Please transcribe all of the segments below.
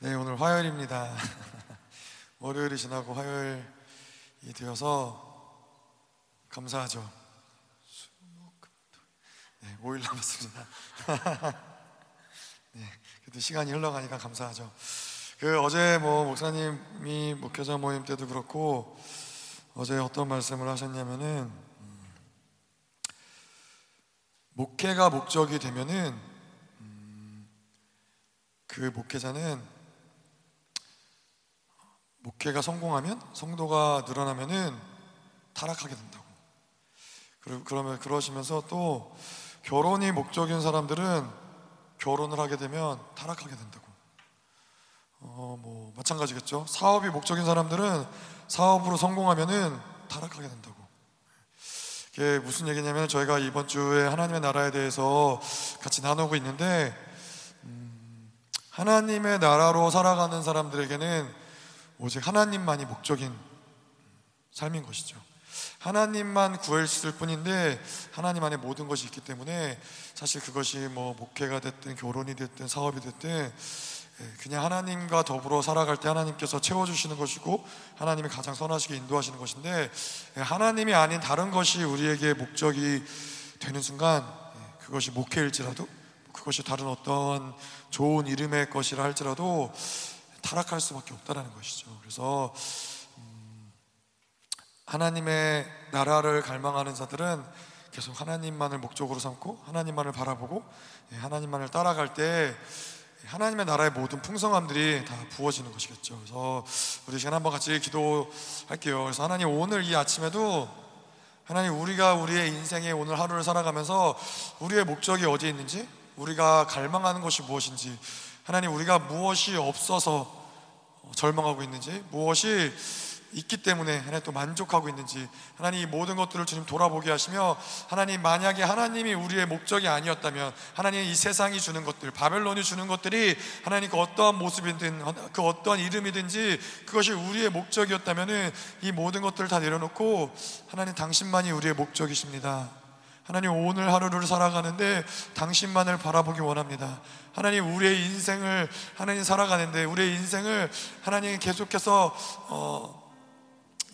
네, 오늘 화요일입니다. 월요일이 지나고 화요일이 되어서 감사하죠. 네, 5일 남았습니다. 네, 그래도 시간이 흘러가니까 감사하죠. 그 어제 뭐 목사님이 목회자 모임 때도 그렇고 어제 어떤 말씀을 하셨냐면은 음, 목회가 목적이 되면은 음, 그 목회자는 목회가 성공하면 성도가 늘어나면은 타락하게 된다고. 그러면 그러시면서 또 결혼이 목적인 사람들은 결혼을 하게 되면 타락하게 된다고. 어, 뭐 마찬가지겠죠. 사업이 목적인 사람들은 사업으로 성공하면은 타락하게 된다고. 이게 무슨 얘기냐면 저희가 이번 주에 하나님의 나라에 대해서 같이 나누고 있는데 음, 하나님의 나라로 살아가는 사람들에게는 오직 하나님만이 목적인 삶인 것이죠. 하나님만 구했을 뿐인데 하나님 안에 모든 것이 있기 때문에 사실 그것이 뭐 목회가 됐든 결혼이 됐든 사업이 됐든 예, 그냥 하나님과 더불어 살아갈 때 하나님께서 채워주시는 것이고 하나님이 가장 선하시게 인도하시는 것인데 예, 하나님이 아닌 다른 것이 우리에게 목적이 되는 순간 예, 그것이 목회일지라도 그것이 다른 어떤 좋은 이름의 것이라 할지라도 타락할 수밖에 없다라는 것이죠. 그래서 음, 하나님의 나라를 갈망하는 자들은 계속 하나님만을 목적으로 삼고 하나님만을 바라보고 예, 하나님만을 따라갈 때 하나님의 나라의 모든 풍성함들이 다 부어지는 것이겠죠. 그래서 우리 시간 한번 같이 기도할게요. 그래서 하나님 오늘 이 아침에도 하나님 우리가 우리의 인생의 오늘 하루를 살아가면서 우리의 목적이 어디에 있는지 우리가 갈망하는 것이 무엇인지 하나님 우리가 무엇이 없어서 절망하고 있는지 무엇이 있기 때문에 하나님 또 만족하고 있는지 하나님 이 모든 것들을 주님 돌아보게 하시며 하나님 만약에 하나님이 우리의 목적이 아니었다면 하나님 이 세상이 주는 것들 바벨론이 주는 것들이 하나님 그 어떠한 모습이든 그 어떠한 이름이든지 그것이 우리의 목적이었다면 이 모든 것들을 다 내려놓고 하나님 당신만이 우리의 목적이십니다 하나님 오늘 하루를 살아가는데 당신만을 바라보기 원합니다. 하나님 우리의 인생을 하나님 살아가는데 우리의 인생을 하나님 계속해서 어,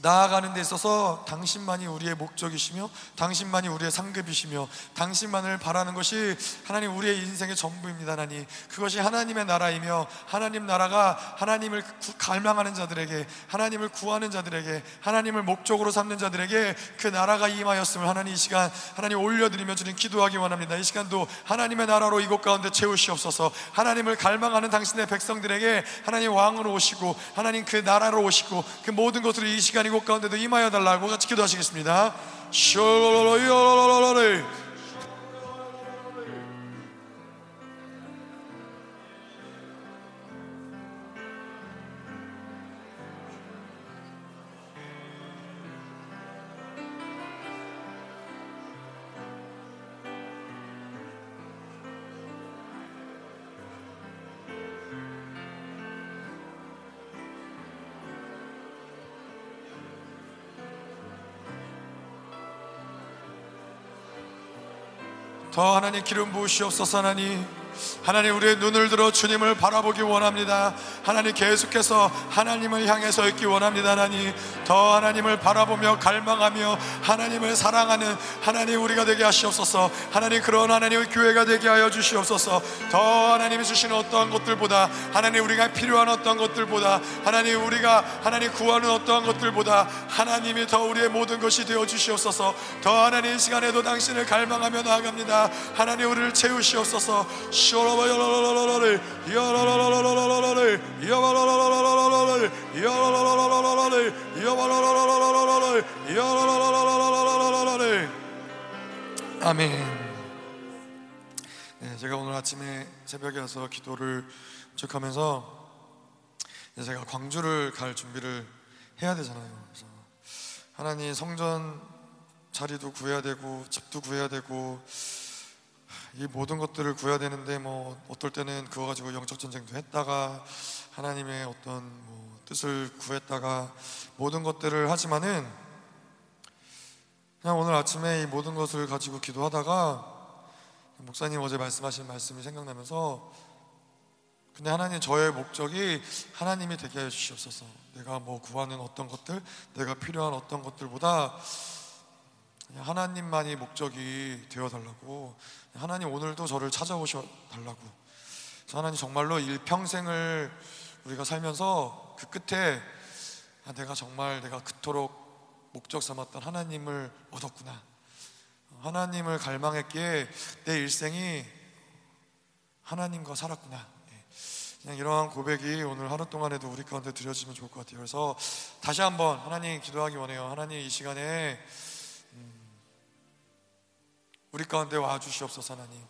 나아가는 데 있어서 당신만이 우리의 목적이시며 당신만이 우리의 상급이시며 당신만을 바라는 것이 하나님 우리의 인생의 전부입니다 하나님 그것이 하나님의 나라이며 하나님 나라가 하나님을 갈망하는 자들에게 하나님을 구하는 자들에게 하나님을 목적으로 삼는 자들에게 그 나라가 임하였음을 하나님 이 시간 하나님 올려드리며 주님 기도하기 원합니다. 이 시간도 하나님의 나라로 이곳 가운데 채우시옵소서. 하나님을 갈망하는 당신의 백성들에게 하나님 왕으로 오시고 하나님 그 나라로 오시고 그 모든 것으로 이 시간이 이곳 가운데도 임하여 달라고 같이 기도하시겠습니다. 더 하나님 기름 부으시옵소서 하나님 하나님 우리의 눈을 들어 주님을 바라보기 원합니다. 하나님 계속해서 하나님을 향해 서 있기 원합니다. 하나님 더 하나님을 바라보며 갈망하며 하나님을 사랑하는 하나님 우리가 되게 하시옵소서. 하나님 그런 하나님의 교회가 되게 하여 주시옵소서. 더 하나님이 주시는 어떠한 것들보다 하나님 우리가 필요한 어떠한 것들보다 하나님 우리가 하나님 구하는 어떠한 것들보다 하나님이 더 우리의 모든 것이 되어 주시옵소서. 더 하나님 이 시간에도 당신을 갈망하며 나아갑니다. 하나님 우리를 채우시옵소서. 아멘. 네, 제가 오늘 아침에 새벽에 와서 기도를 축하면서 제가 광주를 갈 준비를 해야 되잖아요. 그래서 하나님 성전 자리도 구해야 되고 집도 구해야 되고 이 모든 것들을 구해야 되는데 뭐 어떨 때는 그거 가지고 영적 전쟁도 했다가 하나님의 어떤 뭐 뜻을 구했다가 모든 것들을 하지만은 그냥 오늘 아침에 이 모든 것을 가지고 기도하다가 목사님 어제 말씀하신 말씀이 생각나면서 근데 하나님 저의 목적이 하나님이 되게 해 주시옵소서. 내가 뭐 구하는 어떤 것들, 내가 필요한 어떤 것들보다 하나님만이 목적이 되어 달라고. 하나님 오늘도 저를 찾아오셔 달라고. 하나님 정말로 일평생을 우리가 살면서 그 끝에 아, 내가 정말 내가 그토록 목적 삼았던 하나님을 얻었구나. 하나님을 갈망했기에 내 일생이 하나님과 살았구나. 예. 그냥 이러한 고백이 오늘 하루 동안에도 우리 가운데 드려지면 좋을 것 같아요. 그래서 다시 한번 하나님 기도하기 원해요. 하나님 이 시간에 음, 우리 가운데 와 주시옵소서 하나님.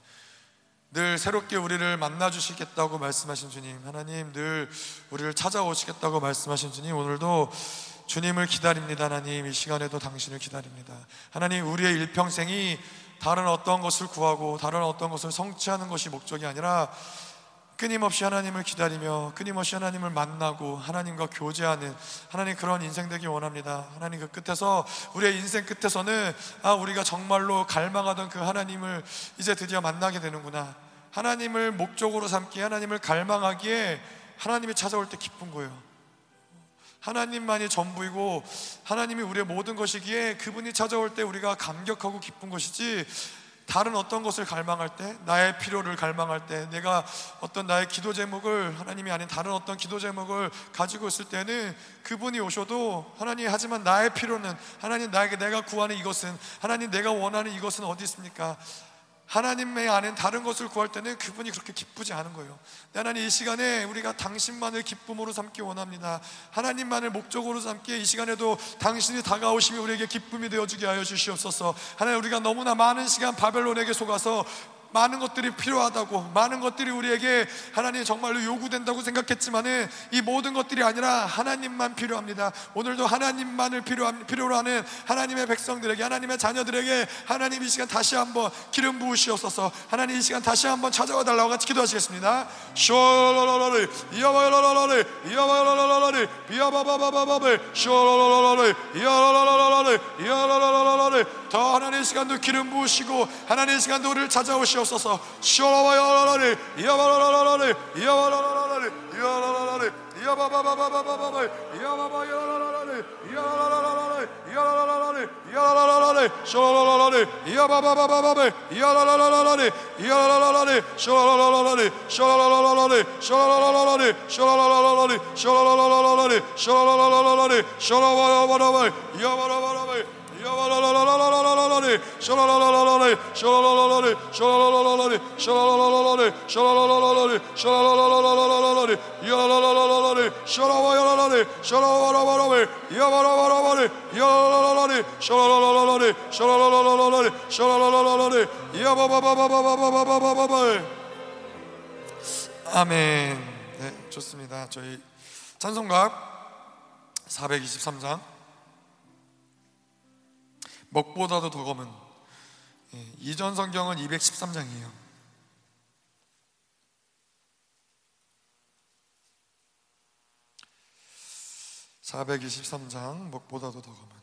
늘 새롭게 우리를 만나 주시겠다고 말씀하신 주님, 하나님 늘 우리를 찾아오시겠다고 말씀하신 주님, 오늘도 주님을 기다립니다. 하나님 이 시간에도 당신을 기다립니다. 하나님 우리의 일평생이 다른 어떤 것을 구하고 다른 어떤 것을 성취하는 것이 목적이 아니라 끊임없이 하나님을 기다리며 끊임없이 하나님을 만나고 하나님과 교제하는 하나님 그런 인생 되기 원합니다. 하나님 그 끝에서 우리의 인생 끝에서는 아 우리가 정말로 갈망하던 그 하나님을 이제 드디어 만나게 되는구나. 하나님을 목적으로 삼기 하나님을 갈망하기에 하나님이 찾아올 때 기쁜 거예요. 하나님만이 전부이고 하나님이 우리의 모든 것이기에 그분이 찾아올 때 우리가 감격하고 기쁜 것이지 다른 어떤 것을 갈망할 때 나의 필요를 갈망할 때 내가 어떤 나의 기도 제목을 하나님이 아닌 다른 어떤 기도 제목을 가지고 있을 때는 그분이 오셔도 하나님 하지만 나의 필요는 하나님 나에게 내가 구하는 이것은 하나님 내가 원하는 이것은 어디 있습니까? 하나님의 안엔 다른 것을 구할 때는 그분이 그렇게 기쁘지 않은 거예요. 하나님 이 시간에 우리가 당신만을 기쁨으로 삼기 원합니다. 하나님만을 목적으로 삼기에 이 시간에도 당신이 다가오심이 우리에게 기쁨이 되어주게 하여 주시옵소서. 하나님 우리가 너무나 많은 시간 바벨론에게 속아서 많은 것들이 필요하다고 많은 것들이 우리에게 하나님 정말로 요구된다고 생각했지만은 이 모든 것들이 아니라 하나님만 필요합니다. 오늘도 하나님만을 필요한, 필요로 하는 하나님의 백성들에게 하나님의 자녀들에게 하나님 이 시간 다시 한번 기름 부으시옵소서. 하나님 이 시간 다시 한번 찾아와 달라고 같이 기도하시겠습니다. 쇼로로로리 이야바로로로리 이야바로로로리 이야바바바바바바 쇼로로로로리 이야로로로로리 이야로로로로리 더 하나님 시간도 기름 부으시고 하나님 시간도 우리를 찾아오시옵 소서. 주옵소서 시오라바야라라리 이야바라라라리 이야바라라라리 이야라라라리 이야바바바바바바바 이야바바야라라라리 이야라라라라리 이야라라라리 이야라라라리 쇼라라라리 이야바바바바바 이야라라라라리 이야라라라리 쇼라라라라리 쇼라라라라리 쇼라라라라리 쇼라라라라리 쇼라라라라리 쇼라라라라리 쇼라바바바바 이야바라바라바 야바라라라라라라라리 샤라라라라라리 샤라라라라리 샤라라라라리 샤라라라라리 샤라라라라리 샤라라라라라라리 야라라라라라리 샤라와야라라리 샤라와라바라리 야바 아멘. 네, 좋습니다. 저희 찬송가 423장 먹보다도 더 검은 예, 이전 성경은 213장이에요. 423장 먹보다도 더 검은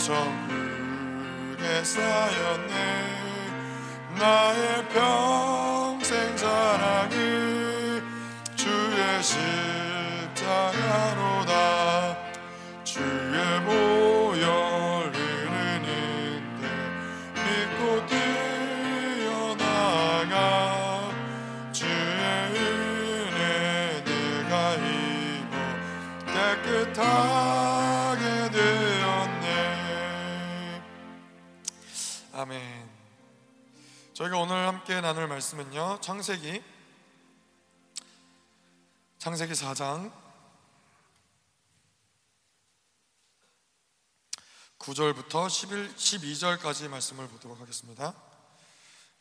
천국에 쌓였네. 나의 평생 사랑이 오늘 함께 나눌 말씀은요 창세기 창세기 4장 9절부터 11, 12절까지 말씀을 보도록 하겠습니다.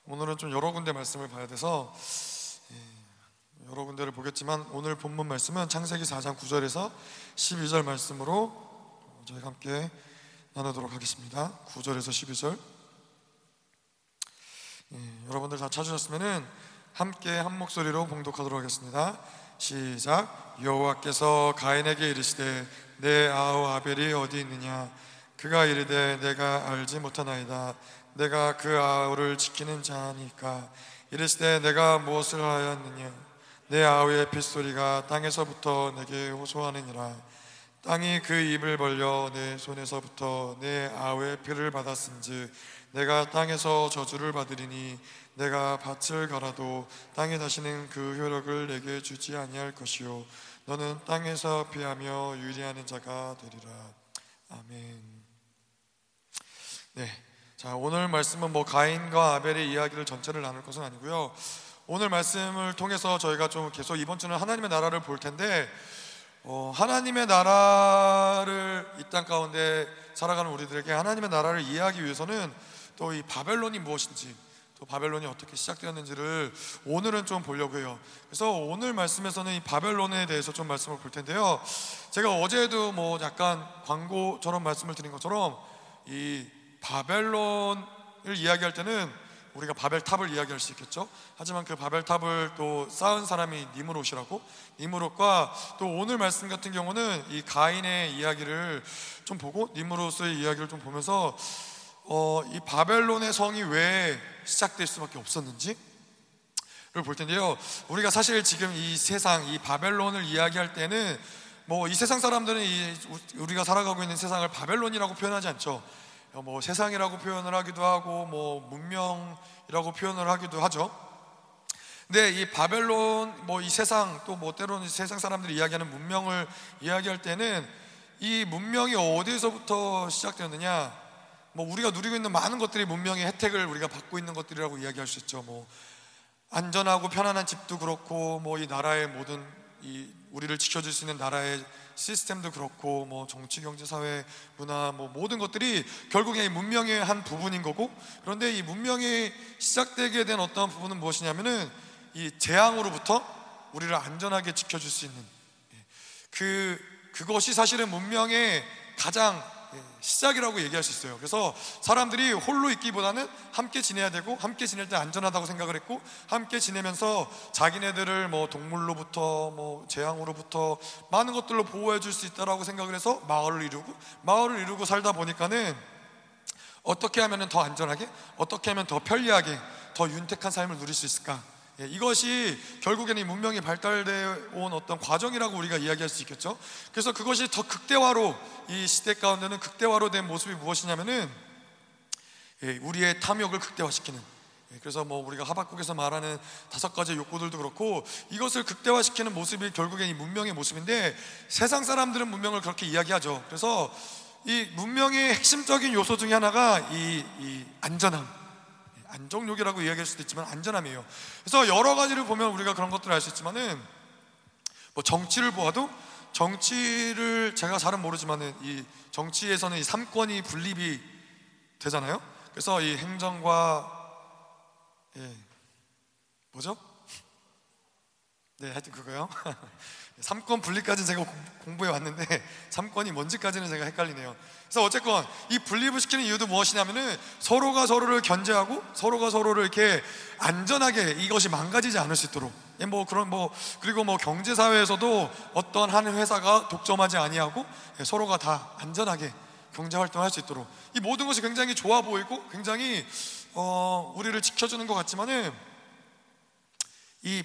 오늘은 좀 여러 군데 말씀을 봐야 돼서 예, 여러 군데를 보겠지만 오늘 본문 말씀은 창세기 4장 9절에서 12절 말씀으로 저희가 함께 나누도록 하겠습니다. 9절에서 12절. 예, 여러분들 다 찾으셨으면은 함께 한 목소리로 봉독하도록 하겠습니다. 시작. 여호와께서 가인에게 이르시되 내 아우 아벨이 어디 있느냐? 그가 이르되 내가 알지 못하나이다 내가 그 아우를 지키는 자니까 이르시되 내가 무엇을 하였느냐 내 아우의 핏소리가 땅에서부터 내게 호소하느니라 땅이 그 입을 벌려 내 손에서부터 내 아우의 피를 받았은즉 내가 땅에서 저주를 받으리니 내가 밭을 갈아도 땅에 다시는 그 효력을 내게 주지 아니할 것이요 너는 땅에서 피하며 유리하는 자가 되리라 아멘. 네. 자, 오늘 말씀은 뭐 가인과 아벨의 이야기를 전체를 나눌 것은 아니고요. 오늘 말씀을 통해서 저희가 좀 계속 이번 주는 하나님의 나라를 볼 텐데 어, 하나님의 나라를 이 땅 가운데 살아가는 우리들에게 하나님의 나라를 이해하기 위해서는 또 이 바벨론이 무엇인지 또 바벨론이 어떻게 시작되었는지를 오늘은 좀 보려고 해요. 그래서 오늘 말씀에서는 이 바벨론에 대해서 좀 말씀을 볼 텐데요. 제가 어제도 뭐 약간 광고처럼 말씀을 드린 것처럼 이 바벨론을 이야기할 때는 우리가 바벨탑을 이야기할 수 있겠죠. 하지만 그 바벨탑을 또 쌓은 사람이 니무롯이라고 니무롯과 또 오늘 말씀 같은 경우는 이 가인의 이야기를 좀 보고 니무롯의 이야기를 좀 보면서 어, 이 바벨론의 성이 왜 시작될 수밖에 없었는지 를볼 텐데요. 우리가 사실 지금 이 세상, 이 바벨론을 이야기할 때는 뭐 이 세상 사람들은 이 우리가 살아가고 있는 세상을 바벨론이라고 표현하지 않죠. 뭐 세상이라고 표현을 하기도 하고 뭐 문명이라고 표현을 하기도 하죠. 근데 이 바벨론 뭐 이 세상 또 뭐 때로는 세상 사람들이 이야기하는 문명을 이야기할 때는 이 문명이 어디서부터 시작되었느냐? 뭐 우리가 누리고 있는 많은 것들이 문명의 혜택을 우리가 받고 있는 것들이라고 이야기할 수 있죠. 뭐 안전하고 편안한 집도 그렇고 뭐 이 나라의 모든 이 우리를 지켜줄 수 있는 나라의 시스템도 그렇고 뭐 정치, 경제, 사회, 문화 뭐 모든 것들이 결국에 이 문명의 한 부분인 거고 그런데 이 문명이 시작되게 된 어떤 부분은 무엇이냐면은 이 재앙으로부터 우리를 안전하게 지켜줄 수 있는 예. 그 그것이 사실은 문명의 가장 예, 시작이라고 얘기할 수 있어요. 그래서 사람들이 홀로 있기보다는 함께 지내야 되고 함께 지낼 때 안전하다고 생각을 했고 함께 지내면서 자기네들을 뭐 동물로부터 뭐 재앙으로부터 많은 것들로 보호해 줄 수 있다라고 생각을 해서 마을을 이루고 마을을 이루고 살다 보니까는 어떻게 하면 더 안전하게 어떻게 하면 더 편리하게 더 윤택한 삶을 누릴 수 있을까? 예, 이것이 결국에는 문명이 발달되어 온 어떤 과정이라고 우리가 이야기할 수 있겠죠. 그래서 그것이 더 극대화로 이 시대 가운데는 극대화로 된 모습이 무엇이냐면은 예, 우리의 탐욕을 극대화시키는. 예, 그래서 뭐 우리가 하박국에서 말하는 다섯 가지 욕구들도 그렇고 이것을 극대화시키는 모습이 결국엔 이 문명의 모습인데 세상 사람들은 문명을 그렇게 이야기하죠. 그래서 이 문명의 핵심적인 요소 중에 하나가 이, 이 안전함. 안정욕이라고 이야기할 수도 있지만 안전함이에요. 그래서 여러 가지를 보면 우리가 그런 것들을 알 수 있지만은 뭐 정치를 보아도 정치를 제가 잘은 모르지만은 이 정치에서는 이 삼권이 분립이 되잖아요. 그래서 이 행정과 예 뭐죠? 네, 하여튼 그거요. 삼권 분리까지는 제가 공부해 왔는데 삼권이 뭔지까지는 제가 헷갈리네요. 그래서 어쨌건 이 분립을 시키는 이유도 무엇이냐면은 서로가 서로를 견제하고 서로가 서로를 이렇게 안전하게 이것이 망가지지 않을 수 있도록 예, 뭐 그런 뭐 그리고 뭐 경제 사회에서도 어떤 한 회사가 독점하지 아니하고 예, 서로가 다 안전하게 경제 활동할 수 있도록 이 모든 것이 굉장히 좋아 보이고 굉장히 어, 우리를 지켜주는 것 같지만은 이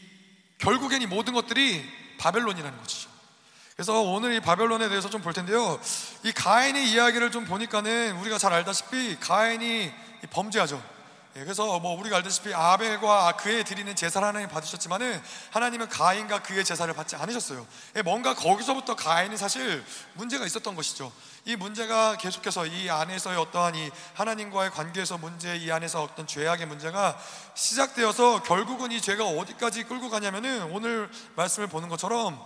결국엔 이 모든 것들이 바벨론이라는 것이죠. 그래서 오늘 이 바벨론에 대해서 좀 볼 텐데요. 이 가인의 이야기를 좀 보니까는 우리가 잘 알다시피 가인이 범죄하죠. 예, 그래서 뭐 우리가 알다시피 아벨과 그의 드리는 제사를 하나님 받으셨지만은 하나님은 가인과 그의 제사를 받지 않으셨어요. 예, 뭔가 거기서부터 가인이 사실 문제가 있었던 것이죠. 이 문제가 계속해서 이 안에서의 어떠한 이 하나님과의 관계에서 문제, 이 안에서 어떤 죄악의 문제가 시작되어서 결국은 이 죄가 어디까지 끌고 가냐면은 오늘 말씀을 보는 것처럼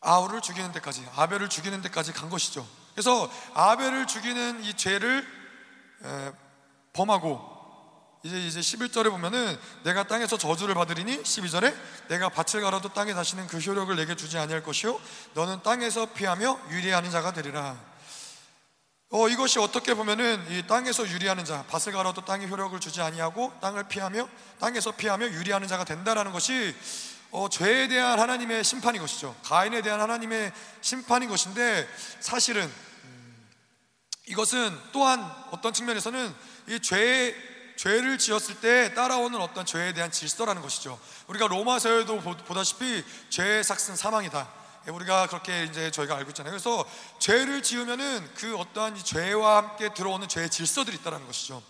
아우를 죽이는 데까지, 아벨을 죽이는 데까지 간 것이죠. 그래서 아벨을 죽이는 이 죄를 범하고 이제 이제 11절에 보면은 내가 땅에서 저주를 받으리니 12절에 내가 밭을 갈아도 땅에 다시는 그 효력을 내게 주지 아니할 것이요 너는 땅에서 피하며 유리하는 자가 되리라. 어 이것이 어떻게 보면은 이 땅에서 유리하는 자, 밭을 갈아도 땅에 효력을 주지 아니하고 땅을 피하며 땅에서 피하며 유리하는 자가 된다라는 것이 어, 죄에 대한 하나님의 심판인 것이죠. 가인에 대한 하나님의 심판인 것인데 사실은 음, 이것은 또한 어떤 측면에서는 이 죄, 죄를 지었을 때 따라오는 어떤 죄에 대한 질서라는 것이죠. 우리가 로마서에도 보다시피 죄의 삭은 사망이다. 예, 우리가 그렇게 이제 저희가 알고 있잖아요. 그래서 죄를 지으면은 그 어떠한 죄와 함께 들어오는 죄의 질서들이 있다는 것이죠.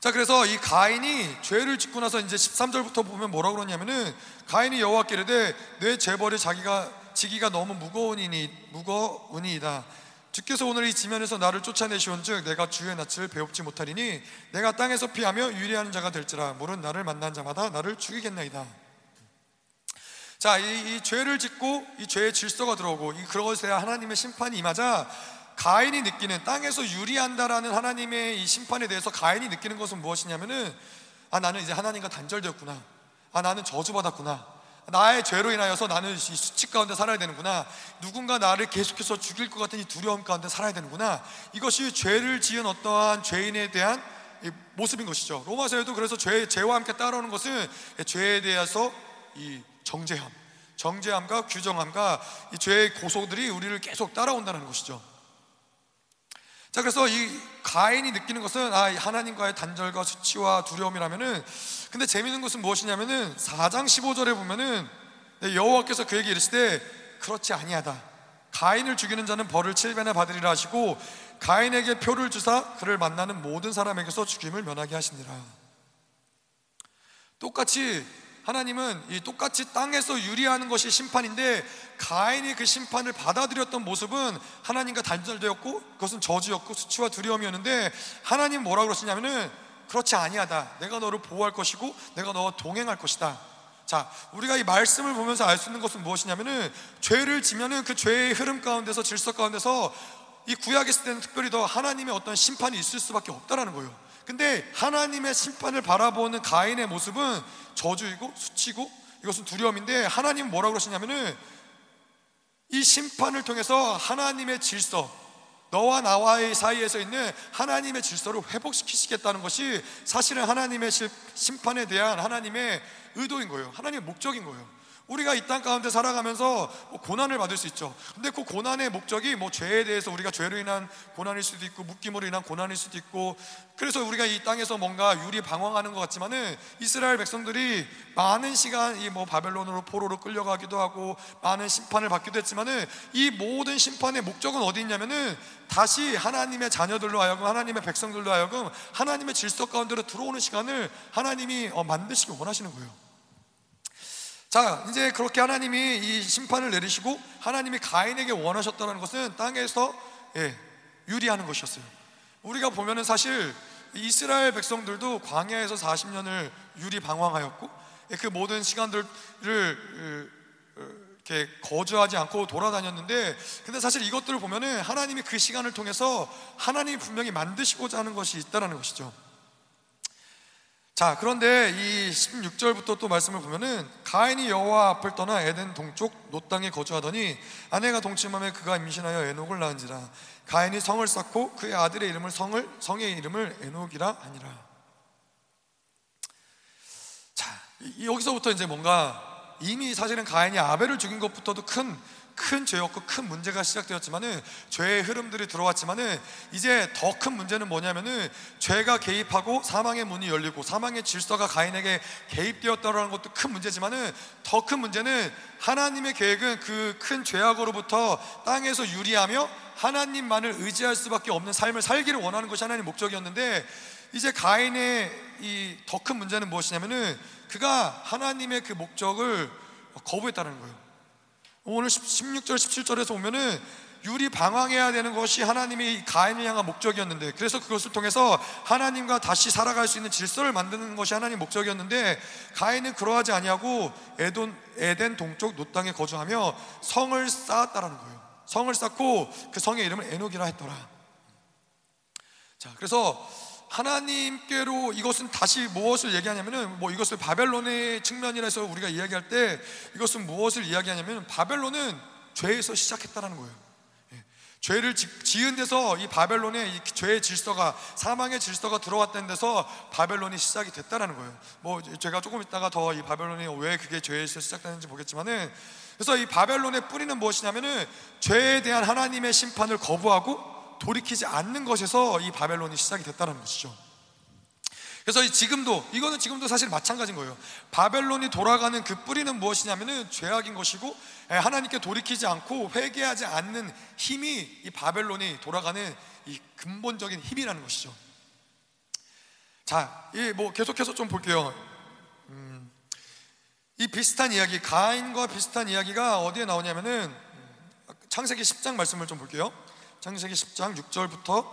자, 그래서 이 가인이 죄를 짓고 나서 이제 13절부터 보면 뭐라 그러냐면은 가인이 여호와께 이르되 내 재벌이 자기가 지기가 너무 무거우니 무거우니이다. 주께서 오늘 이 지면에서 나를 쫓아내시온즉 내가 주의 낯을 배웁지 못하리니 내가 땅에서 피하며 유리하는 자가 될지라 물은 나를 만난 자마다 나를 죽이겠나이다. 자, 이, 이 죄를 짓고 이 죄의 질서가 들어오고 이 그것에 하나님의 심판이 임하자 가인이 느끼는 땅에서 유리한다라는 하나님의 이 심판에 대해서 가인이 느끼는 것은 무엇이냐면은 아 나는 이제 하나님과 단절되었구나. 아 나는 저주받았구나. 나의 죄로 인하여서 나는 이 수칙 가운데 살아야 되는구나. 누군가 나를 계속해서 죽일 것 같은 이 두려움 가운데 살아야 되는구나. 이것이 죄를 지은 어떠한 죄인에 대한 모습인 것이죠. 로마서에도 그래서 죄, 죄와 함께 따라오는 것은 죄에 대해서 이 정죄함, 정죄함과 규정함과 이 죄의 고소들이 우리를 계속 따라온다는 것이죠. 자, 그래서 이 가인이 느끼는 것은 아, 하나님과의 단절과 수치와 두려움이라면은 근데 재밌는 것은 무엇이냐면은 4장 15절에 보면은 네, 여호와께서 그에게 이르시되 그렇지 아니하다. 가인을 죽이는 자는 벌을 7배나 받으리라 하시고 가인에게 표를 주사 그를 만나는 모든 사람에게서 죽임을 면하게 하시니라. 똑같이 하나님은 이 똑같이 땅에서 유리하는 것이 심판인데 가인이 그 심판을 받아들였던 모습은 하나님과 단절되었고 그것은 저주였고 수치와 두려움이었는데 하나님 뭐라 그러시냐면은 그렇지 아니하다. 내가 너를 보호할 것이고 내가 너와 동행할 것이다. 자, 우리가 이 말씀을 보면서 알 수 있는 것은 무엇이냐면은 죄를 지면은 그 죄의 흐름 가운데서 질서 가운데서 이 구약에 있을 때는 특별히 더 하나님의 어떤 심판이 있을 수밖에 없다라는 거예요. 근데 하나님의 심판을 바라보는 가인의 모습은 저주이고 수치고 이것은 두려움인데 하나님은 뭐라고 그러시냐면은 이 심판을 통해서 하나님의 질서 너와 나와의 사이에서 있는 하나님의 질서를 회복시키시겠다는 것이 사실은 하나님의 심판에 대한 하나님의 의도인 거예요. 하나님의 목적인 거예요. 우리가 이 땅 가운데 살아가면서 뭐 고난을 받을 수 있죠. 근데 그 고난의 목적이 뭐 죄에 대해서 우리가 죄로 인한 고난일 수도 있고 묶임으로 인한 고난일 수도 있고 그래서 우리가 이 땅에서 뭔가 유리 방황하는 것 같지만은 이스라엘 백성들이 많은 시간 이 뭐 바벨론으로 포로로 끌려가기도 하고 많은 심판을 받기도 했지만은 이 모든 심판의 목적은 어디 있냐면은 다시 하나님의 자녀들로 하여금 하나님의 백성들로 하여금 하나님의 질서 가운데로 들어오는 시간을 하나님이 어, 만드시기 원하시는 거예요. 자, 이제 그렇게 하나님이 이 심판을 내리시고 하나님이 가인에게 원하셨다는 것은 땅에서 예, 유리하는 것이었어요. 우리가 보면은 사실 이스라엘 백성들도 광야에서 40년을 유리 방황하였고 예, 그 모든 시간들을 어, 이렇게 거주하지 않고 돌아다녔는데 근데 사실 이것들을 보면은 하나님이 그 시간을 통해서 하나님이 분명히 만드시고자 하는 것이 있다는 것이죠. 자, 그런데 이 16절부터 또 말씀을 보면은 가인이 여호와 앞을 떠나 에덴 동쪽 노 땅에 거주하더니 아내가 동침함에 그가 임신하여 에녹을 낳은지라 가인이 성을 쌓고 그의 아들의 이름을 성을 성의 이름을 에녹이라 하니라. 자, 여기서부터 이제 뭔가 이미 사실은 가인이 아벨을 죽인 것부터도 큰 큰 죄였고 큰 문제가 시작되었지만은 죄의 흐름들이 들어왔지만은 이제 더 큰 문제는 뭐냐면은 죄가 개입하고 사망의 문이 열리고 사망의 질서가 가인에게 개입되었다는 것도 큰 문제지만은 더 큰 문제는 하나님의 계획은 그 큰 죄악으로부터 땅에서 유리하며 하나님만을 의지할 수밖에 없는 삶을 살기를 원하는 것이 하나님 목적이었는데 이제 가인의 이 더 큰 문제는 무엇이냐면은 그가 하나님의 그 목적을 거부했다는 거예요. 오늘 16절, 17절에서 보면은 유리 방황해야 되는 것이 하나님이 가인을 향한 목적이었는데 그래서 그것을 통해서 하나님과 다시 살아갈 수 있는 질서를 만드는 것이 하나님 목적이었는데 가인은 그러하지 아니하고 에돈, 에덴 동쪽 놋 땅에 거주하며 성을 쌓았다라는 거예요. 성을 쌓고 그 성의 이름을 에녹이라 했더라. 자, 그래서 하나님께로 이것은 다시 무엇을 얘기하냐면은 뭐 이것을 바벨론의 측면이라서 우리가 이야기할 때 이것은 무엇을 이야기하냐면 바벨론은 죄에서 시작했다라는 거예요. 예. 죄를 지은 데서 이 바벨론의 이 죄의 질서가 사망의 질서가 들어왔다는 데서 바벨론이 시작이 됐다라는 거예요. 뭐 제가 조금 있다가 더 이 바벨론이 왜 그게 죄에서 시작되는지 보겠지만은 그래서 이 바벨론의 뿌리는 무엇이냐면은 죄에 대한 하나님의 심판을 거부하고 돌이키지 않는 것에서 이 바벨론이 시작이 됐다는 것이죠. 그래서 지금도 이거는 지금도 사실 마찬가지인 거예요. 바벨론이 돌아가는 그 뿌리는 무엇이냐면은 죄악인 것이고 예, 하나님께 돌이키지 않고 회개하지 않는 힘이 이 바벨론이 돌아가는 이 근본적인 힘이라는 것이죠. 자, 이 뭐 계속해서 좀 볼게요. 음, 이 비슷한 이야기, 가인과 비슷한 이야기가 어디에 나오냐면은 음, 창세기 10장 말씀을 좀 볼게요. 창세기 10장 6절부터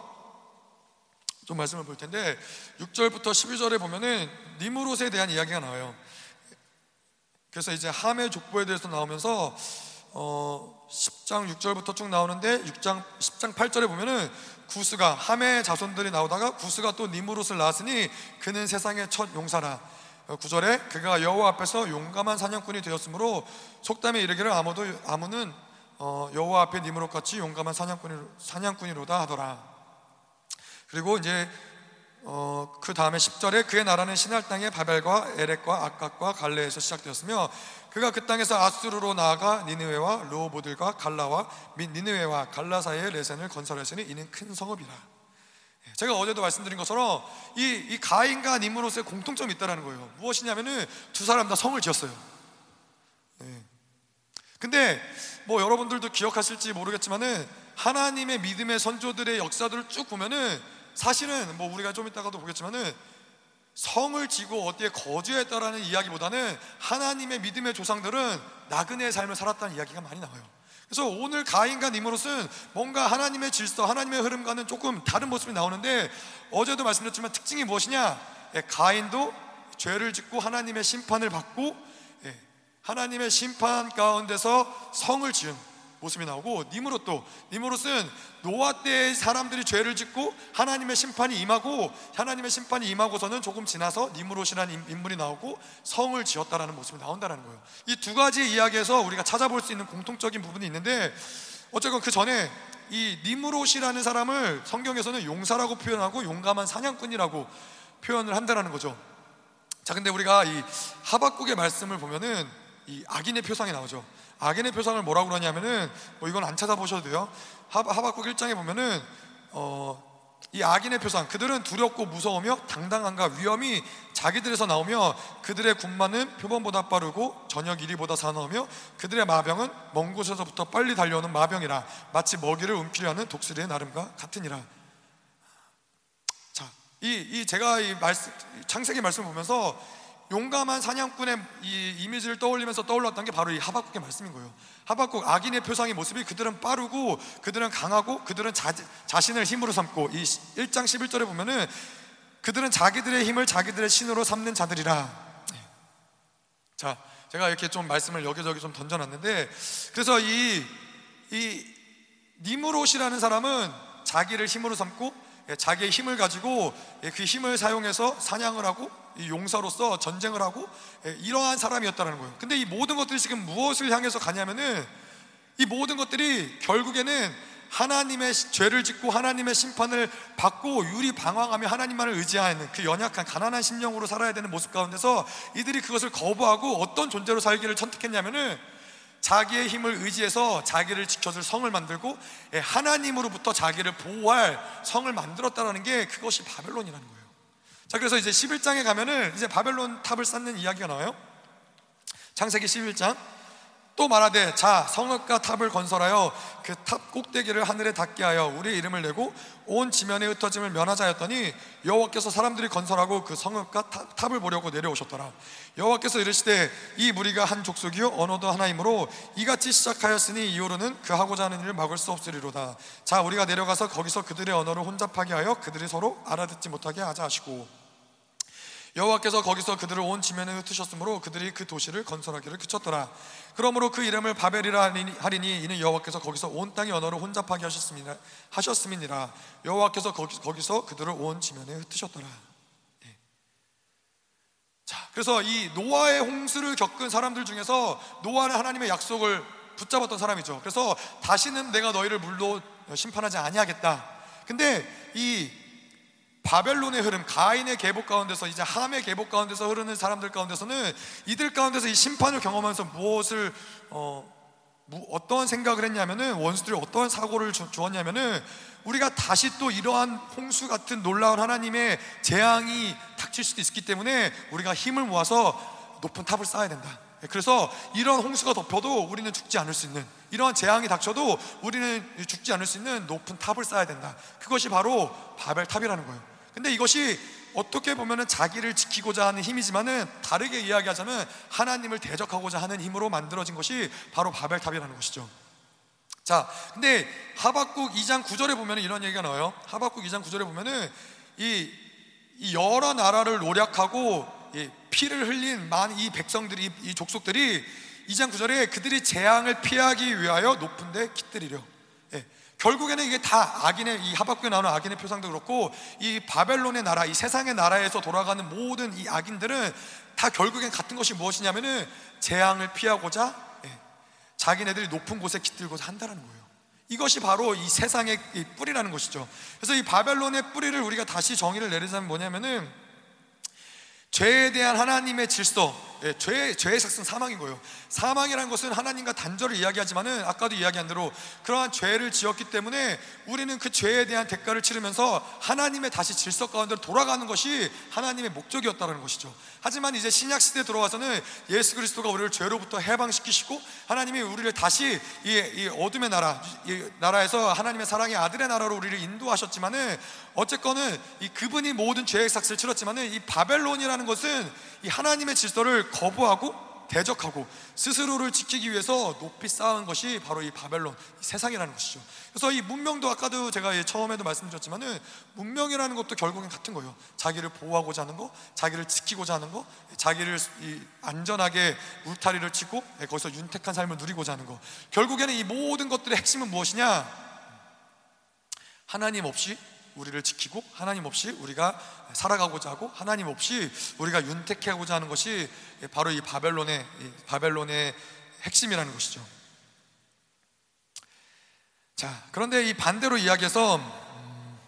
좀 말씀을 볼 텐데 6절부터 12절에 보면은 니무롯에 대한 이야기가 나와요. 그래서 이제 함의 족보에 대해서 나오면서 어 10장 6절부터 쭉 나오는데 6장 10장 8절에 보면은 구스가 함의 자손들이 나오다가 구스가 또 니무롯을 낳았으니 그는 세상의 첫 용사라. 9절에 그가 여호와 앞에서 용감한 사냥꾼이 되었으므로 속담에 이르기를 아무도 아무는 어, 여호와 앞에 니무롯 같이 용감한 사냥꾼이, 사냥꾼이로다 하더라. 그리고 이제 어, 그 다음에 10절에 그의 나라는 신할 땅의 바벨과 에렉과 아깝과 갈레에서 시작되었으며 그가 그 땅에서 아수르로 나아가 니느웨와 르호보들과 갈라와 및 니느웨와 갈라 사이에 레센을 건설했으니 이는 큰 성읍이라. 예, 제가 어제도 말씀드린 것처럼 이, 이 가인과 니무롯의 공통점이 있다는 거예요. 무엇이냐면은 두 사람 다 성을 지었어요. 네. 근데 뭐 여러분들도 기억하실지 모르겠지만은 하나님의 믿음의 선조들의 역사들을 쭉 보면은 사실은 뭐 우리가 좀 이따가도 보겠지만은 성을 지고 어디에 거주했다라는 이야기보다는 하나님의 믿음의 조상들은 나그네의 삶을 살았다는 이야기가 많이 나와요. 그래서 오늘 가인과 니무롯은 뭔가 하나님의 질서, 하나님의 흐름과는 조금 다른 모습이 나오는데 어제도 말씀드렸지만 특징이 무엇이냐? 예, 가인도 죄를 짓고 하나님의 심판을 받고 하나님의 심판 가운데서 성을 지은 모습이 나오고 니무롯도 니무롯은 노아 때 사람들이 죄를 짓고 하나님의 심판이 임하고 하나님의 심판이 임하고서는 조금 지나서 니무롯이라는 인물이 나오고 성을 지었다라는 모습이 나온다는 거예요. 이 두 가지 이야기에서 우리가 찾아볼 수 있는 공통적인 부분이 있는데 어쨌건 그 전에 이 니무롯이라는 사람을 성경에서는 용사라고 표현하고 용감한 사냥꾼이라고 표현을 한다라는 거죠. 자, 근데 우리가 이 하박국의 말씀을 보면은 이 악인의 표상이 나오죠. 악인의 표상을 뭐라고 그러냐면은 뭐 이건 안 찾아보셔도 돼요. 하 박국 1장에 보면은 어, 이 악인의 표상 그들은 두렵고 무서우며 당당한가 위험이 자기들에서 나오며 그들의 군마는 표범보다 빠르고 저녁 이리보다 사나우며 그들의 마병은 먼 곳에서부터 빨리 달려오는 마병이라 마치 먹이를 움키려는 독수리의 나름과 같으니라. 자, 이, 이 제가 이 말씀 창세기 말씀 보면서 용감한 사냥꾼의 이 이미지를 떠올리면서 떠올랐던 게 바로 이 하박국의 말씀인 거예요. 하박국 악인의 표상의 모습이 그들은 빠르고 그들은 강하고 그들은 자, 자신을 힘으로 삼고 이 1장 11절에 보면은 그들은 자기들의 힘을 자기들의 신으로 삼는 자들이라. 네. 자, 제가 이렇게 좀 말씀을 여기저기 좀 던져놨는데 그래서 이, 이 니무롯이라는 사람은 자기를 힘으로 삼고 예, 자기의 힘을 가지고 예, 그 힘을 사용해서 사냥을 하고 용사로서 전쟁을 하고 예, 이러한 사람이었다는 거예요. 근데 이 모든 것들이 지금 무엇을 향해서 가냐면은 이 모든 것들이 결국에는 하나님의 죄를 짓고 하나님의 심판을 받고 유리 방황하며 하나님만을 의지하는 그 연약한 가난한 심령으로 살아야 되는 모습 가운데서 이들이 그것을 거부하고 어떤 존재로 살기를 선택했냐면은 자기의 힘을 의지해서 자기를 지켜줄 성을 만들고 예, 하나님으로부터 자기를 보호할 성을 만들었다라는 게 그것이 바벨론이라는 거예요. 자, 그래서 이제 11장에 가면은 이제 바벨론 탑을 쌓는 이야기가 나와요. 창세기 11장 또 말하되 자 성읍과 탑을 건설하여 그 탑 꼭대기를 하늘에 닿게 하여 우리의 이름을 내고 온 지면에 흩어짐을 면하자 했더니 여호와께서 사람들이 건설하고 그 성읍과 탑, 을 보려고 내려오셨더라. 여호와께서 이르시되 이 무리가 한 족속이요 언어도 하나이므로 이같이 시작하였으니 이후로는 그 하고자 하는 일을 막을 수 없으리로다. 자 우리가 내려가서 거기서 그들의 언어를 혼잡하게 하여 그들이 서로 알아듣지 못하게 하자 하시고 여호와께서 거기서 그들을 온 지면에 흩으셨으므로 그들이 그 도시를 건설하기를 그쳤더라. 그러므로 그 이름을 바벨이라 하리니 이는 여호와께서 거기서 온 땅의 언어를 혼잡하게 하셨음이라 하셨음이니라. 여호와께서 거기, 거기서 그들을 온 지면에 흩으셨더라. 예. 자, 그래서 이 노아의 홍수를 겪은 사람들 중에서 노아는 하나님의 약속을 붙잡았던 사람이죠. 그래서 다시는 내가 너희를 물로 심판하지 아니하겠다. 근데 이 바벨론의 흐름, 가인의 계복 가운데서 이제 함의 계복 가운데서 흐르는 사람들 가운데서는 이들 가운데서 이 심판을 경험하면서 무엇을 어, 어떤 생각을 했냐면은 원수들이 어떤 사고를 주, 었냐면은 우리가 다시 또 이러한 홍수 같은 놀라운 하나님의 재앙이 닥칠 수도 있기 때문에 우리가 힘을 모아서 높은 탑을 쌓아야 된다. 그래서 이런 홍수가 덮여도 우리는 죽지 않을 수 있는 이러한 재앙이 닥쳐도 우리는 죽지 않을 수 있는 높은 탑을 쌓아야 된다. 그것이 바로 바벨 탑이라는 거예요. 근데 이것이 어떻게 보면은 자기를 지키고자 하는 힘이지만은 다르게 이야기하자면 하나님을 대적하고자 하는 힘으로 만들어진 것이 바로 바벨탑이라는 것이죠. 자, 근데 하박국 2장 9절에 보면 이런 얘기가 나와요. 하박국 2장 9절에 보면은 이, 이 여러 나라를 노력하고 이 피를 흘린 많은 이 백성들이 이 족속들이 2장 9절에 그들이 재앙을 피하기 위하여 높은데 깃들이려. 예. 결국에는 이게 다 악인의 이 하박국에 나오는 악인의 표상도 그렇고 이 바벨론의 나라, 이 세상의 나라에서 돌아가는 모든 이 악인들은 다 결국엔 같은 것이 무엇이냐면은 재앙을 피하고자 예, 자기네들이 높은 곳에 깃들고자 한다는 거예요. 이것이 바로 이 세상의 이 뿌리라는 것이죠. 그래서 이 바벨론의 뿌리를 우리가 다시 정의를 내리자면 뭐냐면은 죄에 대한 하나님의 질서, 예, 죄, 죄의 삭슨 사망인 거예요. 사망이라는 것은 하나님과 단절을 이야기하지만은 아까도 이야기한 대로 그러한 죄를 지었기 때문에 우리는 그 죄에 대한 대가를 치르면서 하나님의 다시 질서 가운데 돌아가는 것이 하나님의 목적이었다는 것이죠. 하지만 이제 신약 시대에 들어와서는 예수 그리스도가 우리를 죄로부터 해방시키시고 하나님이 우리를 다시 이, 이 어둠의 나라, 이 나라에서 하나님의 사랑의 아들의 나라로 우리를 인도하셨지만은 어쨌거는 이 그분이 모든 죄의 삭스를 치렀지만은 이 바벨론이라는 것은 이 하나님의 질서를 거부하고 대적하고 스스로를 지키기 위해서 높이 쌓은 것이 바로 이 바벨론 이 세상이라는 것이죠. 그래서 이 문명도 아까도 제가 처음에도 말씀드렸지만은 문명이라는 것도 결국엔 같은 거예요. 자기를 보호하고자 하는 거, 자기를 지키고자 하는 거, 자기를 안전하게 울타리를 치고 예, 거기서 윤택한 삶을 누리고자 하는 거. 결국에는 이 모든 것들의 핵심은 무엇이냐? 하나님 없이 우리를 지키고 하나님 없이 우리가 살아가고자 하고 하나님 없이 우리가 윤택하고자 하는 것이 바로 이 바벨론의 이 바벨론의 핵심이라는 것이죠. 자, 그런데 이 반대로 이야기해서 음,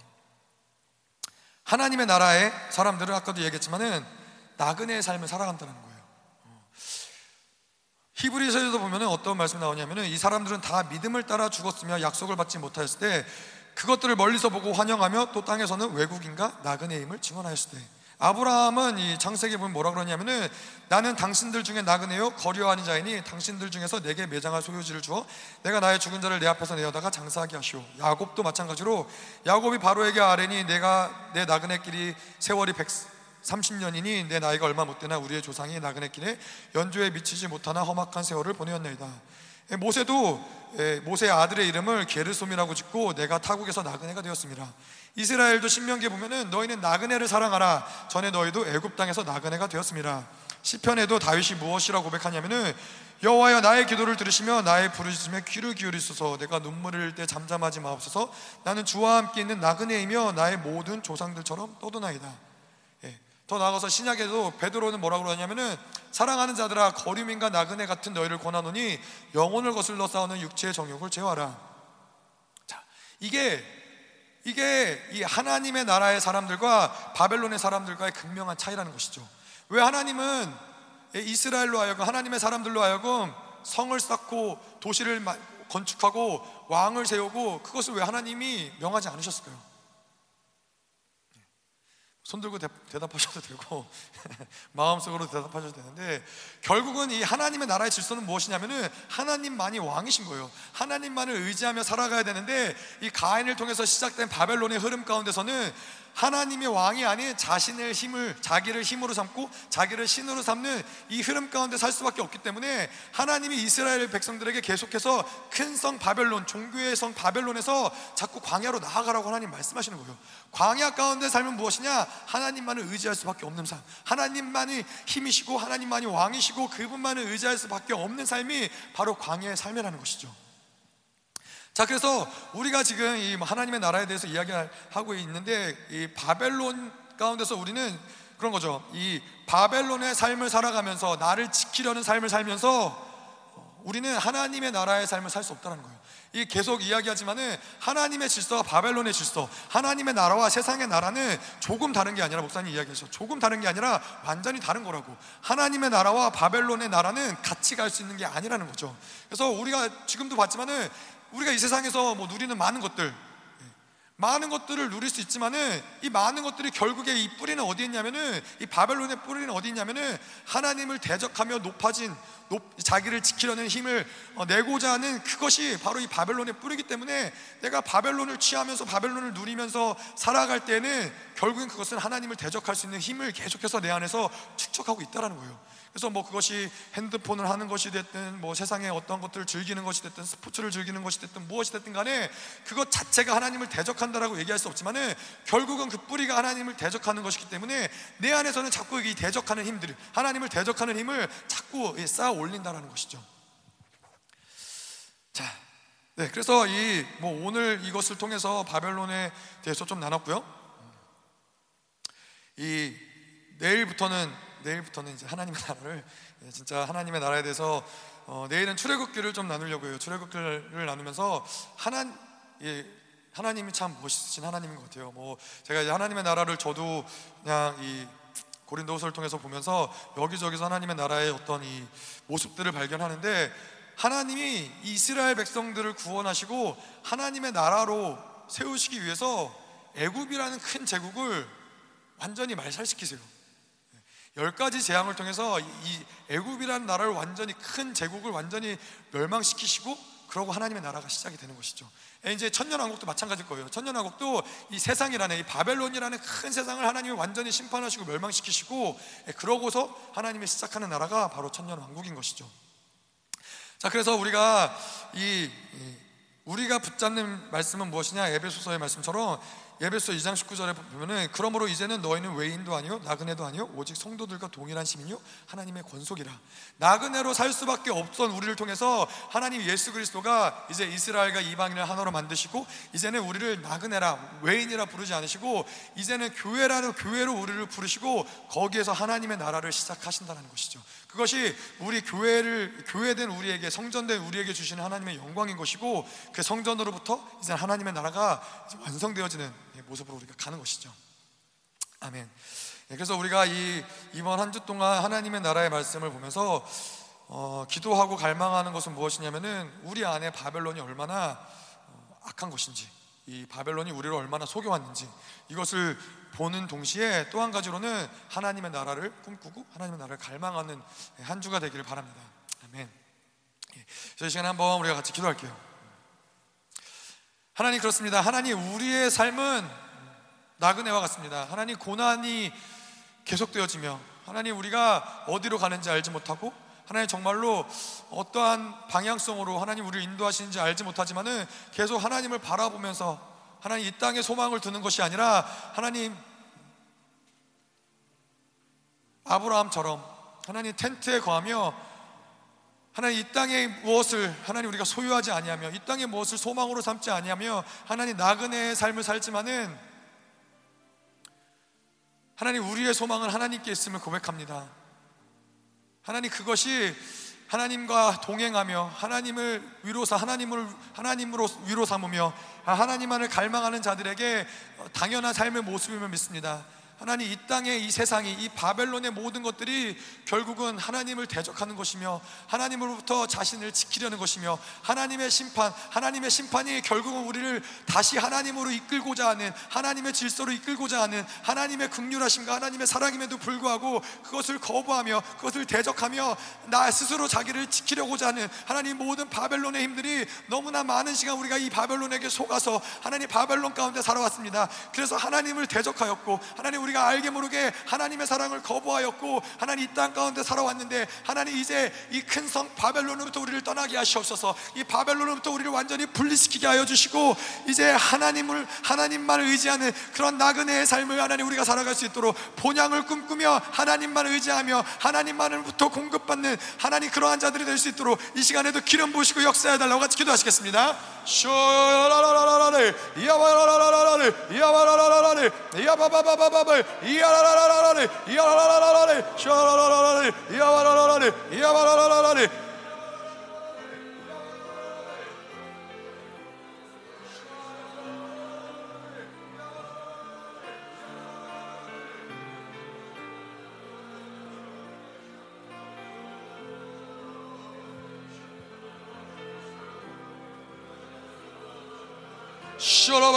하나님의 나라의 사람들은 아까도 얘기했지만은 나그네의 삶을 살아간다는 거예요. 어. 히브리서에도 보면은 어떤 말씀이 나오냐면은 이 사람들은 다 믿음을 따라 죽었으며 약속을 받지 못하였을 때 그것들을 멀리서 보고 환영하며 또 땅에서는 외국인과 나그네임을 증언하였을 때 아브라함은 이 창세기 보면 뭐라 그러냐면은 나는 당신들 중에 나그네요 거류하는 자이니 당신들 중에서 내게 매장할 소유지를 주어 내가 나의 죽은 자를 내 앞에서 내어다가 장사하게 하시오. 야곱도 마찬가지로 야곱이 바로에게 아뢰니 내가 내 나그네끼리 세월이 130년이니 내 나이가 얼마 못 되나 우리의 조상이 나그네길에 연주에 미치지 못하나 험악한 세월을 보내었나이다. 예, 모세도 예, 모세의 아들의 이름을 게르솜이라고 짓고 내가 타국에서 나그네가 되었습니다. 이스라엘도 신명기에 보면은 너희는 나그네를 사랑하라. 전에 너희도 애굽 땅에서 나그네가 되었습니다. 시편에도 다윗이 무엇이라고 고백하냐면은 여호와여 나의 기도를 들으시며 나의 부르짖음에 귀를 기울이소서 내가 눈물을 흘릴 때 잠잠하지 마옵소서 나는 주와 함께 있는 나그네이며 나의 모든 조상들처럼 떠도나이다. 더 나아가서 신약에도 베드로는 뭐라고 그러냐면은 사랑하는 자들아 거류민과 나그네 같은 너희를 권하노니 영혼을 거슬러 싸우는 육체의 정욕을 제어하라. 자, 이게 이게 이 하나님의 나라의 사람들과 바벨론의 사람들과의 극명한 차이라는 것이죠. 왜 하나님은 이스라엘로 하여금 하나님의 사람들로 하여금 성을 쌓고 도시를 건축하고 왕을 세우고 그것을 왜 하나님이 명하지 않으셨을까요? 손 들고 대, 답하셔도 되고 마음속으로 대답하셔도 되는데 결국은 이 하나님의 나라의 질서는 무엇이냐면은 하나님만이 왕이신 거예요. 하나님만을 의지하며 살아가야 되는데 이 가인을 통해서 시작된 바벨론의 흐름 가운데서는 하나님의 왕이 아닌 자신의 힘을 자기를 힘으로 삼고 자기를 신으로 삼는 이 흐름 가운데 살 수밖에 없기 때문에 하나님이 이스라엘 백성들에게 계속해서 큰 성 바벨론 종교의 성 바벨론에서 자꾸 광야로 나아가라고 하나님 말씀하시는 거예요. 광야 가운데 삶은 무엇이냐? 하나님만을 의지할 수밖에 없는 삶. 하나님만이 힘이시고 하나님만이 왕이시고 그분만을 의지할 수밖에 없는 삶이 바로 광야의 삶이라는 것이죠. 자, 그래서 우리가 지금 이 하나님의 나라에 대해서 이야기하고 있는데 이 바벨론 가운데서 우리는 그런 거죠. 이 바벨론의 삶을 살아가면서 나를 지키려는 삶을 살면서 우리는 하나님의 나라의 삶을 살 수 없다는 거예요. 이 계속 이야기하지만은 하나님의 질서와 바벨론의 질서, 하나님의 나라와 세상의 나라는 조금 다른 게 아니라 목사님 이야기하셨죠. 조금 다른 게 아니라 완전히 다른 거라고. 하나님의 나라와 바벨론의 나라는 같이 갈 수 있는 게 아니라는 거죠. 그래서 우리가 지금도 봤지만은 우리가 이 세상에서 뭐 누리는 많은 것들 많은 것들을 누릴 수 있지만은 이 많은 것들이 결국에 이 뿌리는 어디 있냐면은 이 바벨론의 뿌리는 어디 있냐면은 하나님을 대적하며 높아진 높, 자기를 지키려는 힘을 어, 내고자 하는 그것이 바로 이 바벨론의 뿌리기 때문에 내가 바벨론을 취하면서 바벨론을 누리면서 살아갈 때는 결국엔 그것은 하나님을 대적할 수 있는 힘을 계속해서 내 안에서 축적하고 있다라는 거예요. 그래서 뭐 그것이 핸드폰을 하는 것이 됐든 뭐 세상에 어떤 것들을 즐기는 것이 됐든 스포츠를 즐기는 것이 됐든 무엇이 됐든 간에 그것 자체가 하나님을 대적한다라고 얘기할 수 없지만은 결국은 그 뿌리가 하나님을 대적하는 것이기 때문에 내 안에서는 자꾸 이 대적하는 힘들 하나님을 대적하는 힘을 자꾸 쌓아 올린다라는 것이죠. 자, 네, 그래서 이 뭐 오늘 이것을 통해서 바벨론에 대해서 좀 나눴고요. 이 내일부터는 내일부터는 이제 하나님의 나라를 예, 진짜 하나님의 나라에 대해서 어, 내일은 출애굽기를 좀 나누려고 해요. 출애굽기를 나누면서 하나 예, 하나님이 참 멋있으신 하나님인 것 같아요. 뭐 제가 하나님의 나라를 저도 그냥 이 고린도서를 통해서 보면서 여기저기서 하나님의 나라의 어떤 이 모습들을 발견하는데 하나님이 이스라엘 백성들을 구원하시고 하나님의 나라로 세우시기 위해서 애굽이라는 큰 제국을 완전히 말살시키세요. 열 가지 재앙을 통해서 이 애굽이라는 나라를 완전히 큰 제국을 완전히 멸망시키시고 그러고 하나님의 나라가 시작이 되는 것이죠. 이제 천년왕국도 마찬가지일 거예요. 천년왕국도 이 세상이라는 이 바벨론이라는 큰 세상을 하나님이 완전히 심판하시고 멸망시키시고 그러고서 하나님이 시작하는 나라가 바로 천년왕국인 것이죠. 자, 그래서 우리가 이 우리가 붙잡는 말씀은 무엇이냐? 에베소서의 말씀처럼 예배서 2장 19절에 보면은 그러므로 이제는 너희는 외인도 아니요 나그네도 아니요 오직 성도들과 동일한 시민이요 하나님의 권속이라. 나그네로 살 수밖에 없던 우리를 통해서 하나님 예수 그리스도가 이제 이스라엘과 이방인을 하나로 만드시고 이제는 우리를 나그네라 외인이라 부르지 않으시고 이제는 교회라는 교회로 우리를 부르시고 거기에서 하나님의 나라를 시작하신다는 것이죠 그것이 우리 교회를 교회된 우리에게 성전된 우리에게 주시는 하나님의 영광인 것이고 그 성전으로부터 이제 하나님의 나라가 완성되어지는 모습으로 우리가 가는 것이죠. 아멘. 예, 그래서 우리가 이 이번 한 주 동안 하나님의 나라의 말씀을 보면서 어, 기도하고 갈망하는 것은 무엇이냐면은 우리 안에 바벨론이 얼마나 어, 악한 것인지, 이 바벨론이 우리를 얼마나 속여왔는지 이것을 보는 동시에 또 한 가지로는 하나님의 나라를 꿈꾸고 하나님의 나라를 갈망하는 한 주가 되기를 바랍니다. 아멘. 예, 이 시간에 한번 우리가 같이 기도할게요. 하나님 그렇습니다. 하나님 우리의 삶은 나그네와 같습니다. 하나님 고난이 계속되어지며 하나님 우리가 어디로 가는지 알지 못하고 하나님 정말로 어떠한 방향성으로 하나님 우리를 인도하시는지 알지 못하지만은 계속 하나님을 바라보면서 하나님 이 땅에 소망을 두는 것이 아니라 하나님 아브라함처럼 하나님 텐트에 거하며 하나님 이 땅에 무엇을 하나님 우리가 소유하지 아니하며 이 땅에 무엇을 소망으로 삼지 아니하며 하나님 나그네의 삶을 살지만은 하나님 우리의 소망은 하나님께 있음을 고백합니다. 하나님 그것이 하나님과 동행하며 하나님을 위로사 하나님을 하나님으로 위로 삼으며 하나님만을 갈망하는 자들에게 당연한 삶의 모습임을 믿습니다. 하나님 이 땅의 이 세상이 이 바벨론의 모든 것들이 결국은 하나님을 대적하는 것이며 하나님으로부터 자신을 지키려는 것이며 하나님의 심판 하나님의 심판이 결국은 우리를 다시 하나님으로 이끌고자 하는 하나님의 질서로 이끌고자 하는 하나님의 극률하심과 하나님의 사랑임에도 불구하고 그것을 거부하며 그것을 대적하며 나 스스로 자기를 지키려고자 하는 하나님 모든 바벨론의 힘들이 너무나 많은 시간 우리가 이 바벨론에게 속아서 하나님 바벨론 가운데 살아왔습니다. 그래서 하나님을 대적하였고 하나님 우리가 알게 모르게 하나님의 사랑을 거부하였고 하나님 이 땅 가운데 살아왔는데 하나님 이제 이 큰 성 바벨론으로부터 우리를 떠나게 하시옵소서 이 바벨론으로부터 우리를 완전히 분리시키게 하여 주시고 이제 하나님을 하나님만을 의지하는 그런 나그네의 삶을 하나님 우리가 살아갈 수 있도록 본향을 꿈꾸며 하나님만을 의지하며 하나님만을부터 공급받는 하나님 그러한 자들이 될 수 있도록 이 시간에도 기름 부으시고 역사해 달라고 같이 기도하시겠습니다. 쇼라라라라라라 이야바라라라라라 이야바라라라라 이야바바바바바 이 Shut up,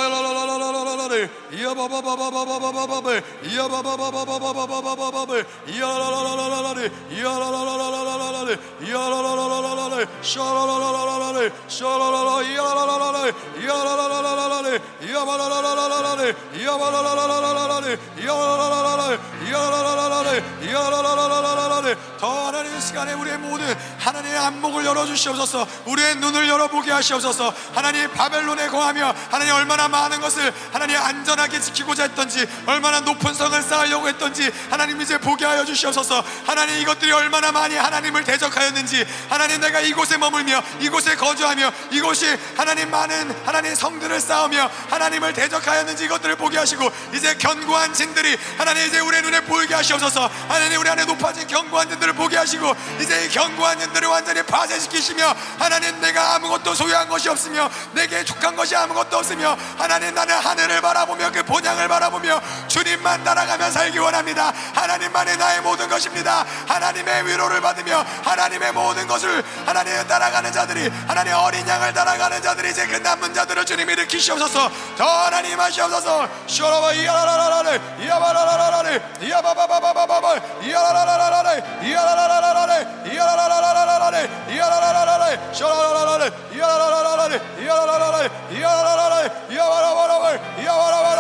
더 하나님 시간에 우리의 모든 하나님의 안목을 열어주시옵소서. 우리의 눈을 열어보게 하시옵소서. 하나님 바벨론에 거하며 하나님 얼마나 많은 것을 하나님 안전 하게 지키고자 했던지 얼마나 높은 성을 쌓으려고 했던지 하나님 이제 보게 하여 주시옵소서. 하나님 이것들이 얼마나 많이 하나님을 대적하였는지 하나님 내가 이곳에 머물며 이곳에 거주하며 이곳이 하나님 많은 하나님 성들을 쌓으며 하나님을 대적하였는지 이것들을 보게 하시고 이제 견고한 진들이 하나님 이제 우리의 눈에 보이게 하시옵소서. 하나님 우리 안에 높아진 견고한 진들을 보게 하시고 이제 이 견고한 진들을 완전히 파쇄시키시며 하나님 내가 아무것도 소유한 것이 없으며 내게 족한 것이 아무것도 없으며 하나님 나는 하늘을 바라보며 그 본향을 바라보며 주님만 따라가며 살기 원합니다. 하나님만이 나의 모든 것입니다. 하나님의 위로를 받으며 하나님의 모든 것을 하나님을 따라가는 자들이 하나님 어린 양을 따라가는 자들이 이제 그 남은 자들을 주님 일으키시옵소서. 더 하나님 하시옵소서. 쇼라바 이야라라라를 이야바라라라를 이야바바바바바바 이야라라라라를 이야라라라라를 이야라라라라를 이야라라라라를 쇼라라라라를 이야라라라라를 이야라라라라를 이야라라라라를 이야바라바라발 이야바라바라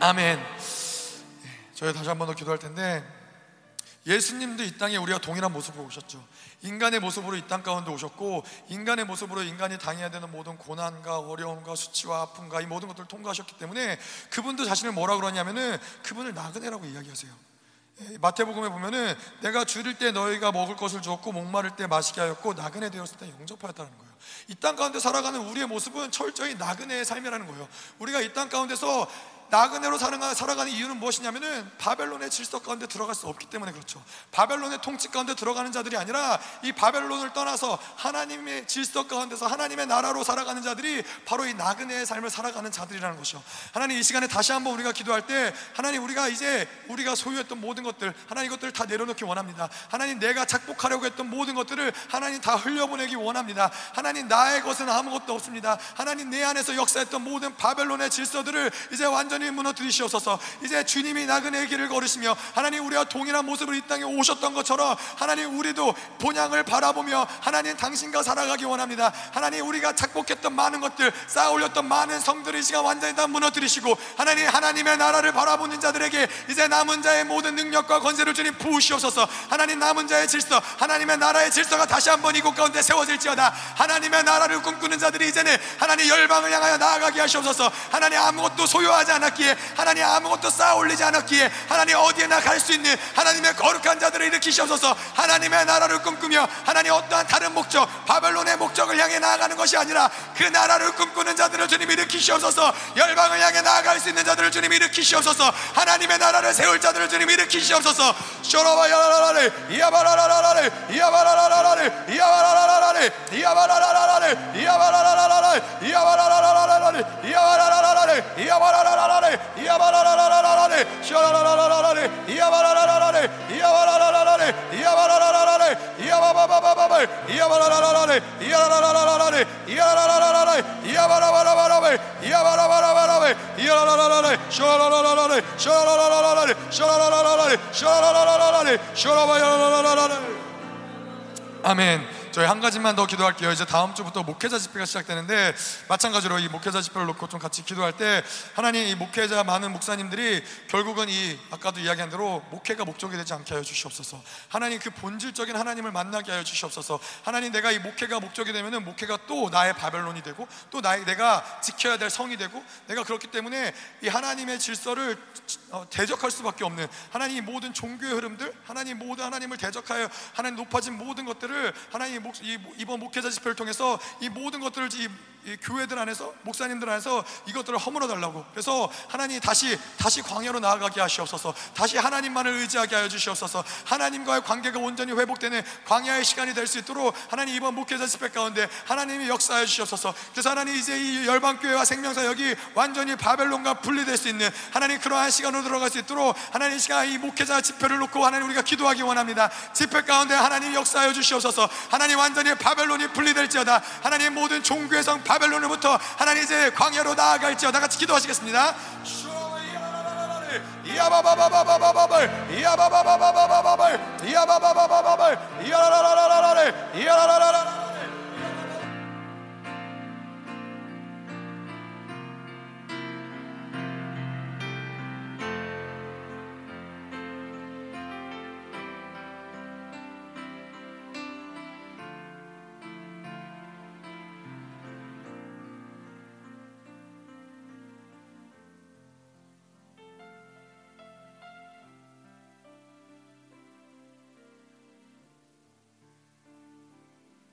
아멘. 저희 다시 한 번 더 기도할 텐데 예수님도 이 땅에 우리가 동일한 모습으로 오셨죠. 인간의 모습으로 이 땅 가운데 오셨고 인간의 모습으로 인간이 당해야 되는 모든 고난과 어려움과 수치와 아픔과 이 모든 것들을 통과하셨기 때문에 그분도 자신을 뭐라 그러냐면은 그분을 나그네라고 이야기하세요. 예, 마태복음에 보면은 내가 줄일 때 너희가 먹을 것을 주었고 목마를 때 마시게 하였고 나그네 되었을 때 영접하였다는 거예요. 이 땅 가운데 살아가는 우리의 모습은 철저히 나그네의 삶이라는 거예요. 우리가 이 땅 가운데서 나그네로 살아가는 이유는 무엇이냐면은 바벨론의 질서 가운데 들어갈 수 없기 때문에 그렇죠. 바벨론의 통치 가운데 들어가는 자들이 아니라 이 바벨론을 떠나서 하나님의 질서 가운데서 하나님의 나라로 살아가는 자들이 바로 이 나그네의 삶을 살아가는 자들이라는 것이죠. 하나님 이 시간에 다시 한번 우리가 기도할 때 하나님 우리가 이제 우리가 소유했던 모든 것들 하나님 이것들을 다 내려놓기 원합니다. 하나님 내가 착복하려고 했던 모든 것들을 하나님 다 흘려보내기 원합니다. 하나님 나의 것은 아무것도 없습니다. 하나님 내 안에서 역사했던 모든 바벨론의 질서들을 이제 완전 완전히 무너뜨리시옵소서. 이제 주님이 나그네의 길을 걸으시며 하나님 우리와 동일한 모습으로 이 땅에 오셨던 것처럼 하나님 우리도 본향을 바라보며 하나님 당신과 살아가기 원합니다. 하나님 우리가 착복했던 많은 것들 쌓아 올렸던 많은 성들을 이 시간 완전히 다 무너뜨리시고 하나님 하나님의 나라를 바라보는 자들에게 이제 남은 자의 모든 능력과 권세를 주님 부으시옵소서. 하나님 남은 자의 질서 하나님의 나라의 질서가 다시 한번 이곳 가운데 세워질지어다. 하나님의 나라를 꿈꾸는 자들이 이제는 하나님 열방을 향하여 나아가게 하시옵소서. 하나님 아무것도 소유하지 않아 않았기에 하나님 아무것도 쌓아 올리지 않았기에 하나님 어디에나 갈 수 있는 하나님의 거룩한 자들을 일으키셔서. 하나님의 나라를 꿈꾸며 하나님 어떠한 다른 목적 바벨론의 목적을 향해 나아가는 것이 아니라 그 나라를 꿈꾸는 자들을 주님 일으키 일으키시옵소서. 열방을 향해 나아갈 수 있는 자들을 주님 일으키시옵소서. 하나님의 나라를 세울 자들을 주님 일으키시옵소서. 쇼로바야라라레 이야바라라라레 이야바라라라레 이야바라라라레 이야바라라라레 이야바라라라레 이야바라라라레 이야바라라라레 이야바라라라레 Amen. 저희 한 가지만 더 기도할게요. 이제 다음 주부터 목회자 집회가 시작되는데 마찬가지로 이 목회자 집회를 놓고 좀 같이 기도할 때 하나님 이 목회자 많은 목사님들이 결국은 이 아까도 이야기한 대로 목회가 목적이 되지 않게 하여 주시옵소서. 하나님 그 본질적인 하나님을 만나게 하여 주시옵소서. 하나님 내가 이 목회가 목적이 되면은 목회가 또 나의 바벨론이 되고 또 나의 내가 지켜야 될 성이 되고 내가 그렇기 때문에 이 하나님의 질서를 어, 대적할 수밖에 없는 하나님 모든 종교의 흐름들 하나님 모든 하나님을 대적하여 하나님 높아진 모든 것들을 하나님 목, 이, 이번 목회자 집회를 통해서 이 모든 것들을 이, 이 교회들 안에서 목사님들 안에서 이것들을 허물어 달라고. 그래서 하나님 다시 다시 광야로 나아가게 하시옵소서. 다시 하나님만을 의지하게 하여 주시옵소서. 하나님과의 관계가 온전히 회복되는 광야의 시간이 될 수 있도록 하나님 이번 목회자 집회 가운데 하나님이 역사하여 주시옵소서. 그래서 하나님 이제 이 열방 교회와 생명사 여기 완전히 바벨론과 분리될 수 있는 하나님 그러한 시간으로 들어갈 수 있도록 하나님 이 시간 이 목회자 집회를 놓고 하나님 우리가 기도하기 원합니다. 집회 가운데 하나님 역사하여 주시옵소서. 하나님 완전히 바벨론이 분리될지어다. 하나님 모든 종교의 성 바 벨론으로부터 하나님 이제 광야로 나아갈지어 다 같이 기도하시겠습니다. 이야바바바바바바발 이야바바바바바발 이야라라라라라레 이야라라라라